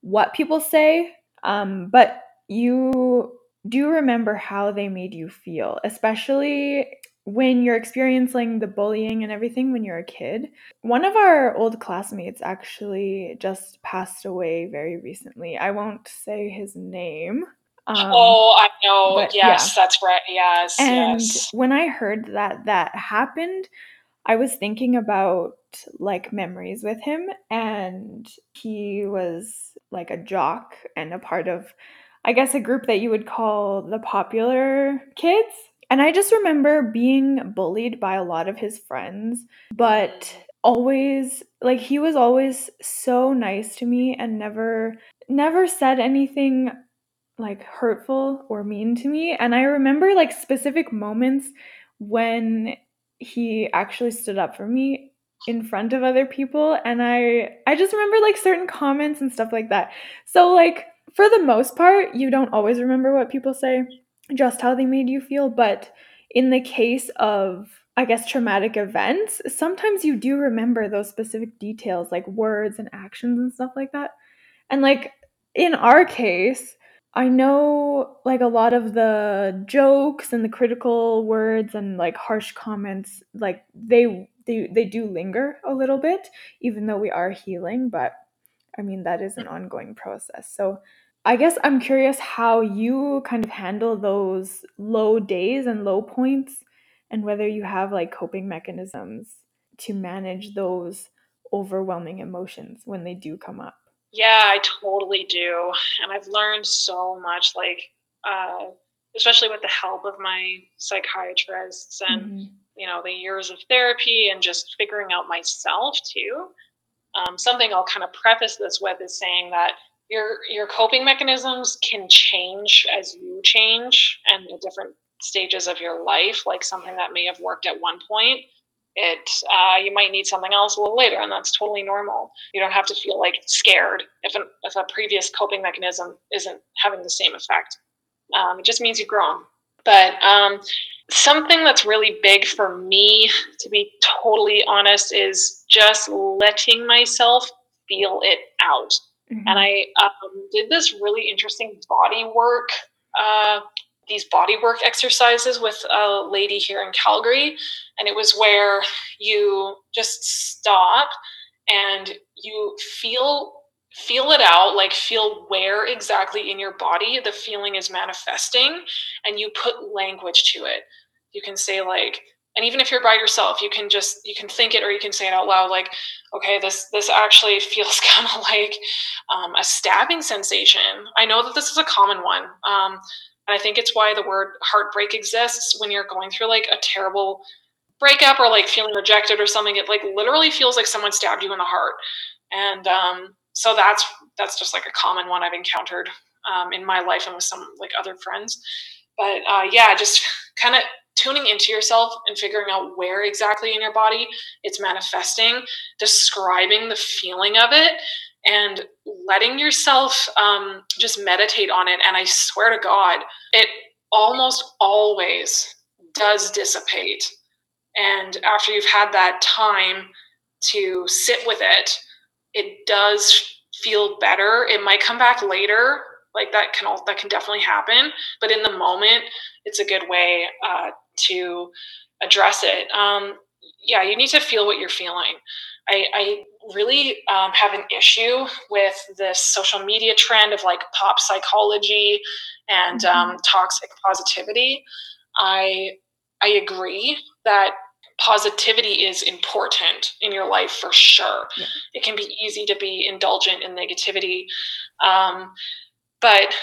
what people say um but you do remember how they made you feel, especially when you're experiencing the bullying and everything when you're a kid. One of our old classmates actually just passed away very recently. I won't say his name. Um, oh, I know. Yes, yeah. that's right. Yes. And yes. when I heard that that happened, I was thinking about like memories with him, and he was like a jock and a part of I guess, a group that you would call the popular kids. And I just remember being bullied by a lot of his friends, but always like he was always so nice to me and never never said anything like hurtful or mean to me. And I remember like specific moments when he actually stood up for me in front of other people and I I just remember like certain comments and stuff like that. So like for the most part, you don't always remember what people say, just how they made you feel. But in the case of, I guess, traumatic events, sometimes you do remember those specific details, like words and actions and stuff like that. And like in our case, I know like a lot of the jokes and the critical words and like harsh comments, like they they they do linger a little bit, even though we are healing, but I mean that is an ongoing process. So I guess I'm curious how you kind of handle those low days and low points and whether you have like coping mechanisms to manage those overwhelming emotions when they do come up. Yeah, I totally do. And I've learned so much like uh especially with the help of my psychiatrists and mm-hmm. you know the years of therapy and just figuring out myself too. Um, something I'll kind of preface this with is saying that your your coping mechanisms can change as you change and the different stages of your life like something that may have worked at one point it uh, you might need something else a little later and that's totally normal. You don't have to feel like scared if, an, if a previous coping mechanism isn't having the same effect. Um, it just means you've grown but um, something that's really big for me to be totally honest is just letting myself feel it out Mm-hmm. And I um, did this really interesting body work, uh, these body work exercises with a lady here in Calgary. And it was where you just stop and you feel feel it out like feel where exactly in your body the feeling is manifesting and you put language to it. You can say like and even if you're by yourself you can just you can think it or you can say it out loud like okay this this actually feels kind of like um, a stabbing sensation. I know that this is a common one um, and i think it's why the word heartbreak exists when you're going through like a terrible breakup or like feeling rejected or something it like literally feels like someone stabbed you in the heart. And um, so that's that's just like a common one i've encountered um, in my life and with some like other friends but uh, yeah just kind of tuning into yourself and figuring out where exactly in your body it's manifesting, describing the feeling of it, and letting yourself um, just meditate on it. And I swear to God, it almost always does dissipate. And after you've had that time to sit with it, it does feel better. It might come back later, like that can all that can definitely happen. But in the moment, it's a good way uh, to address it. Um, yeah, you need to feel what you're feeling. I, I really um, have an issue with this social media trend of like pop psychology and mm-hmm. um, toxic positivity. I I agree that positivity is important in your life for sure. Yeah. It can be easy to be indulgent in negativity, um, but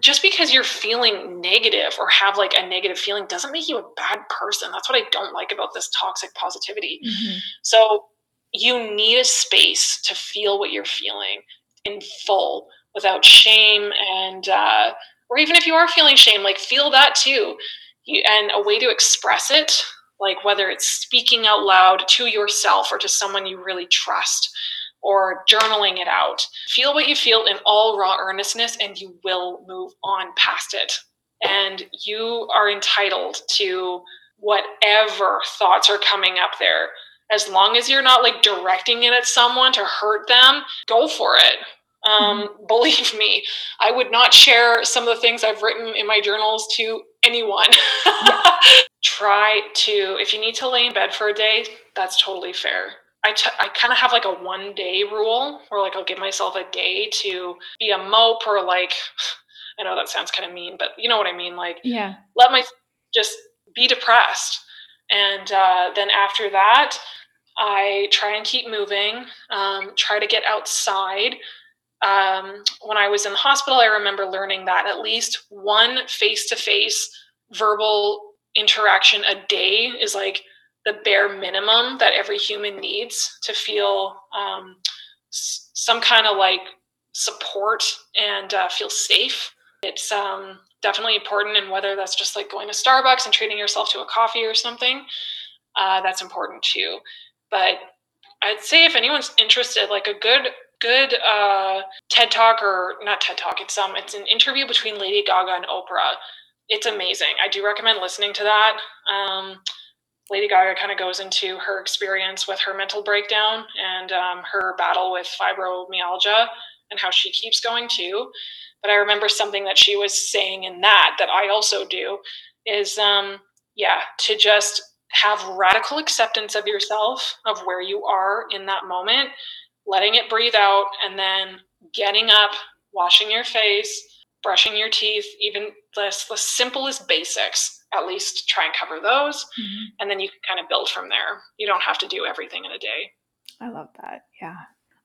just because you're feeling negative or have like a negative feeling doesn't make you a bad person. That's what I don't like about this toxic positivity. Mm-hmm. So you need a space to feel what you're feeling in full without shame and uh, or even if you are feeling shame like feel that too you, and a way to express it like whether it's speaking out loud to yourself or to someone you really trust or journaling it out feel what you feel in all raw earnestness and you will move on past it. And you are entitled to whatever thoughts are coming up there. As long as you're not like directing it at someone to hurt them go for it. Um, mm-hmm. believe me i would not share some of the things i've written in my journals to anyone try to if you need to lay in bed for a day that's totally fair I, t- I kind of have like a one day rule where like I'll give myself a day to be a mope or like I know that sounds kind of mean, but you know what I mean. Like, yeah, let my just be depressed, and uh, then after that, I try and keep moving. Um, try to get outside. Um, when I was in the hospital, I remember learning that at least one face to face verbal interaction a day is like the bare minimum that every human needs to feel um, s- some kind of like support and uh, feel safe. It's um, definitely important, and whether that's just like going to Starbucks and treating yourself to a coffee or something, uh, that's important too. But I'd say if anyone's interested, like a good good uh, TED talk or not TED talk, it's um it's an interview between Lady Gaga and Oprah. It's amazing. I do recommend listening to that. Um, Lady Gaga kind of goes into her experience with her mental breakdown and um, her battle with fibromyalgia and how she keeps going too. But I remember something that she was saying in that that I also do is, um, yeah, to just have radical acceptance of yourself, of where you are in that moment, letting it breathe out, and then getting up, washing your face, brushing your teeth, even the, the simplest basics at least try and cover those mm-hmm. and then you can kind of build from there. You don't have to do everything in a day. I love that yeah.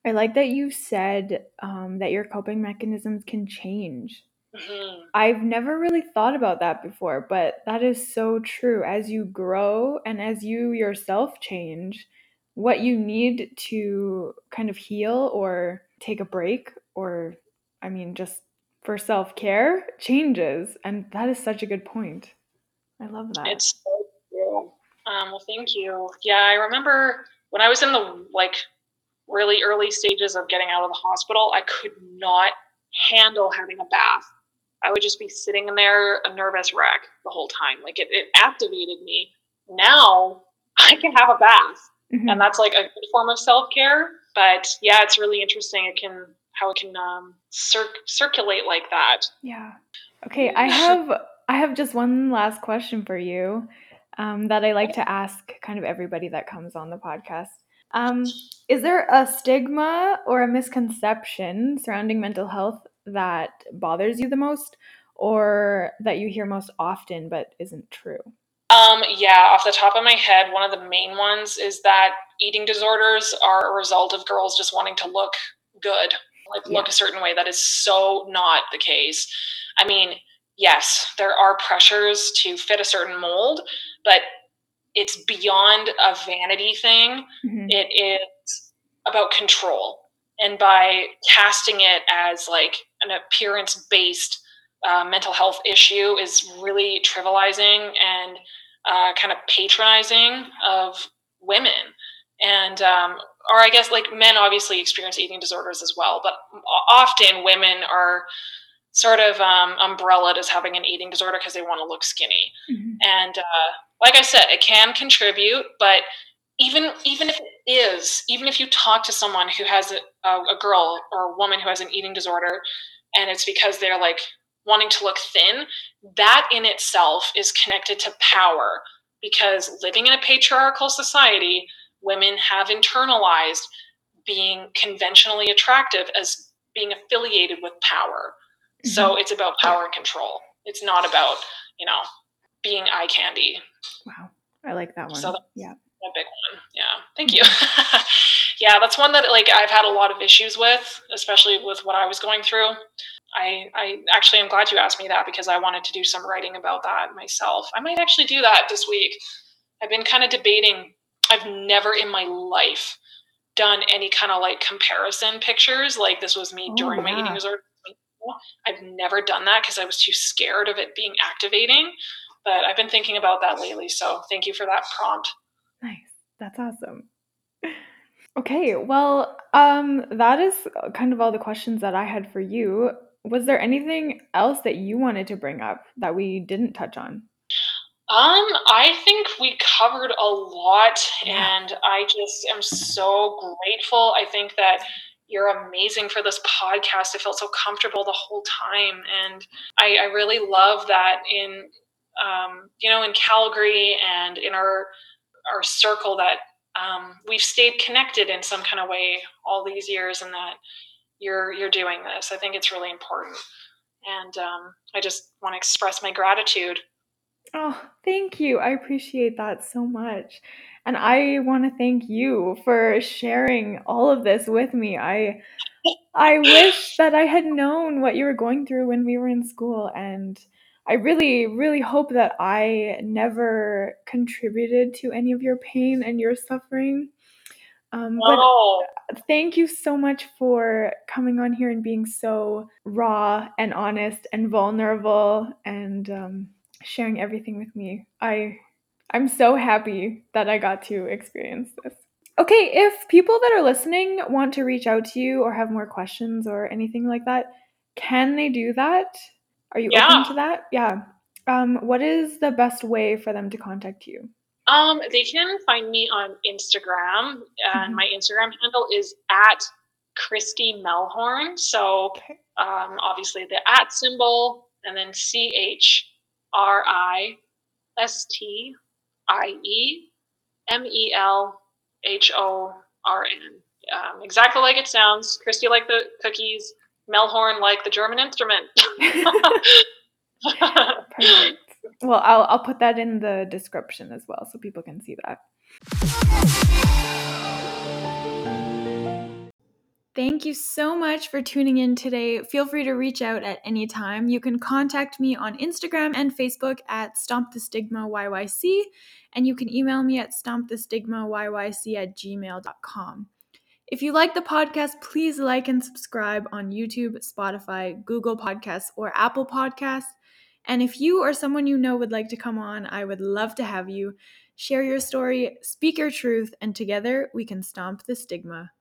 I like that you said um, that your coping mechanisms can change. Mm-hmm. i've never really thought about that before but that is so true. As you grow and as you yourself change what you need to kind of heal or take a break or i mean just for self-care changes and that is such a good point I love that. It's so cool. Um, well, thank you. Yeah, I remember when I was in the like really early stages of getting out of the hospital, I could not handle having a bath. I would just be sitting in there, a nervous wreck the whole time. Like it, it activated me. Now I can have a bath, mm-hmm. and that's like a good form of self care. But yeah, it's really interesting. It can how it can um, cir- circulate like that. Yeah. Okay, I have I have just one last question for you um, that I like to ask kind of everybody that comes on the podcast. Um, is there a stigma or a misconception surrounding mental health that bothers you the most or that you hear most often but isn't true? Um, yeah, off the top of my head, one of the main ones is that eating disorders are a result of girls just wanting to look good, like yeah. look a certain way. That is so not the case. I mean, yes, there are pressures to fit a certain mold, but it's beyond a vanity thing. Mm-hmm. It is about control. And by casting it as like an appearance based uh, mental health issue is really trivializing and uh, kind of patronizing of women. And, um, or I guess like men obviously experience eating disorders as well, but often women are sort of um, umbrellaed as having an eating disorder because they want to look skinny. Mm-hmm. And uh, like I said, it can contribute, but even even if it is, even if you talk to someone who has a, a girl or a woman who has an eating disorder, and it's because they're like wanting to look thin, that in itself is connected to power because living in a patriarchal society, women have internalized being conventionally attractive as being affiliated with power. So mm-hmm. it's about power and control. It's not about, you know, being eye candy. Wow. I like that one. So yeah. A big one. Yeah. Thank you. yeah, that's one that like I've had a lot of issues with, especially with what I was going through. I, I actually am glad you asked me that because I wanted to do some writing about that myself. I might actually do that this week. I've been kind of debating. I've never in my life done any kind of like comparison pictures. Like this was me oh, during yeah. my eating disorder. I've never done that because I was too scared of it being activating. But I've been thinking about that lately. So thank you for that prompt. Nice. That's awesome. Okay, well, um, that is kind of all the questions that I had for you. Was there anything else that you wanted to bring up that we didn't touch on? Um, I think we covered a lot, yeah. and I just am so grateful. I think that you're amazing for this podcast. I felt so comfortable the whole time, and I, I really love that in um, you know in Calgary and in our our circle that um, we've stayed connected in some kind of way all these years, and that you're you're doing this. I think it's really important, and um, I just want to express my gratitude. Oh, thank you. I appreciate that so much. And I want to thank you for sharing all of this with me. I I wish that I had known what you were going through when we were in school and I really, really hope that I never contributed to any of your pain and your suffering. Um, but thank you so much for coming on here and being so raw and honest and vulnerable and um, sharing everything with me. I I'm so happy that I got to experience this. Okay, if people that are listening want to reach out to you or have more questions or anything like that, can they do that? Are you yeah. open to that? Yeah. Um, what is the best way for them to contact you? Um, they can find me on Instagram, and mm-hmm. my Instagram handle is at Christie Melhorn. So, um, obviously the at symbol, and then C H R I S T I E M E L H O R N. Um, exactly like it sounds. Christie like the cookies, Melhorn like the German instrument. Perfect. Well, I'll I'll put that in the description as well so people can see that. Thank you so much for tuning in today. Feel free to reach out at any time. You can contact me on Instagram and Facebook at Stomp the Stigma YYC, and you can email me at stompthestigmayyc at gmail.com. If you like the podcast, please like and subscribe on YouTube, Spotify, Google Podcasts, or Apple Podcasts. And if you or someone you know would like to come on, I would love to have you. Share your story, speak your truth, and together we can stomp the stigma.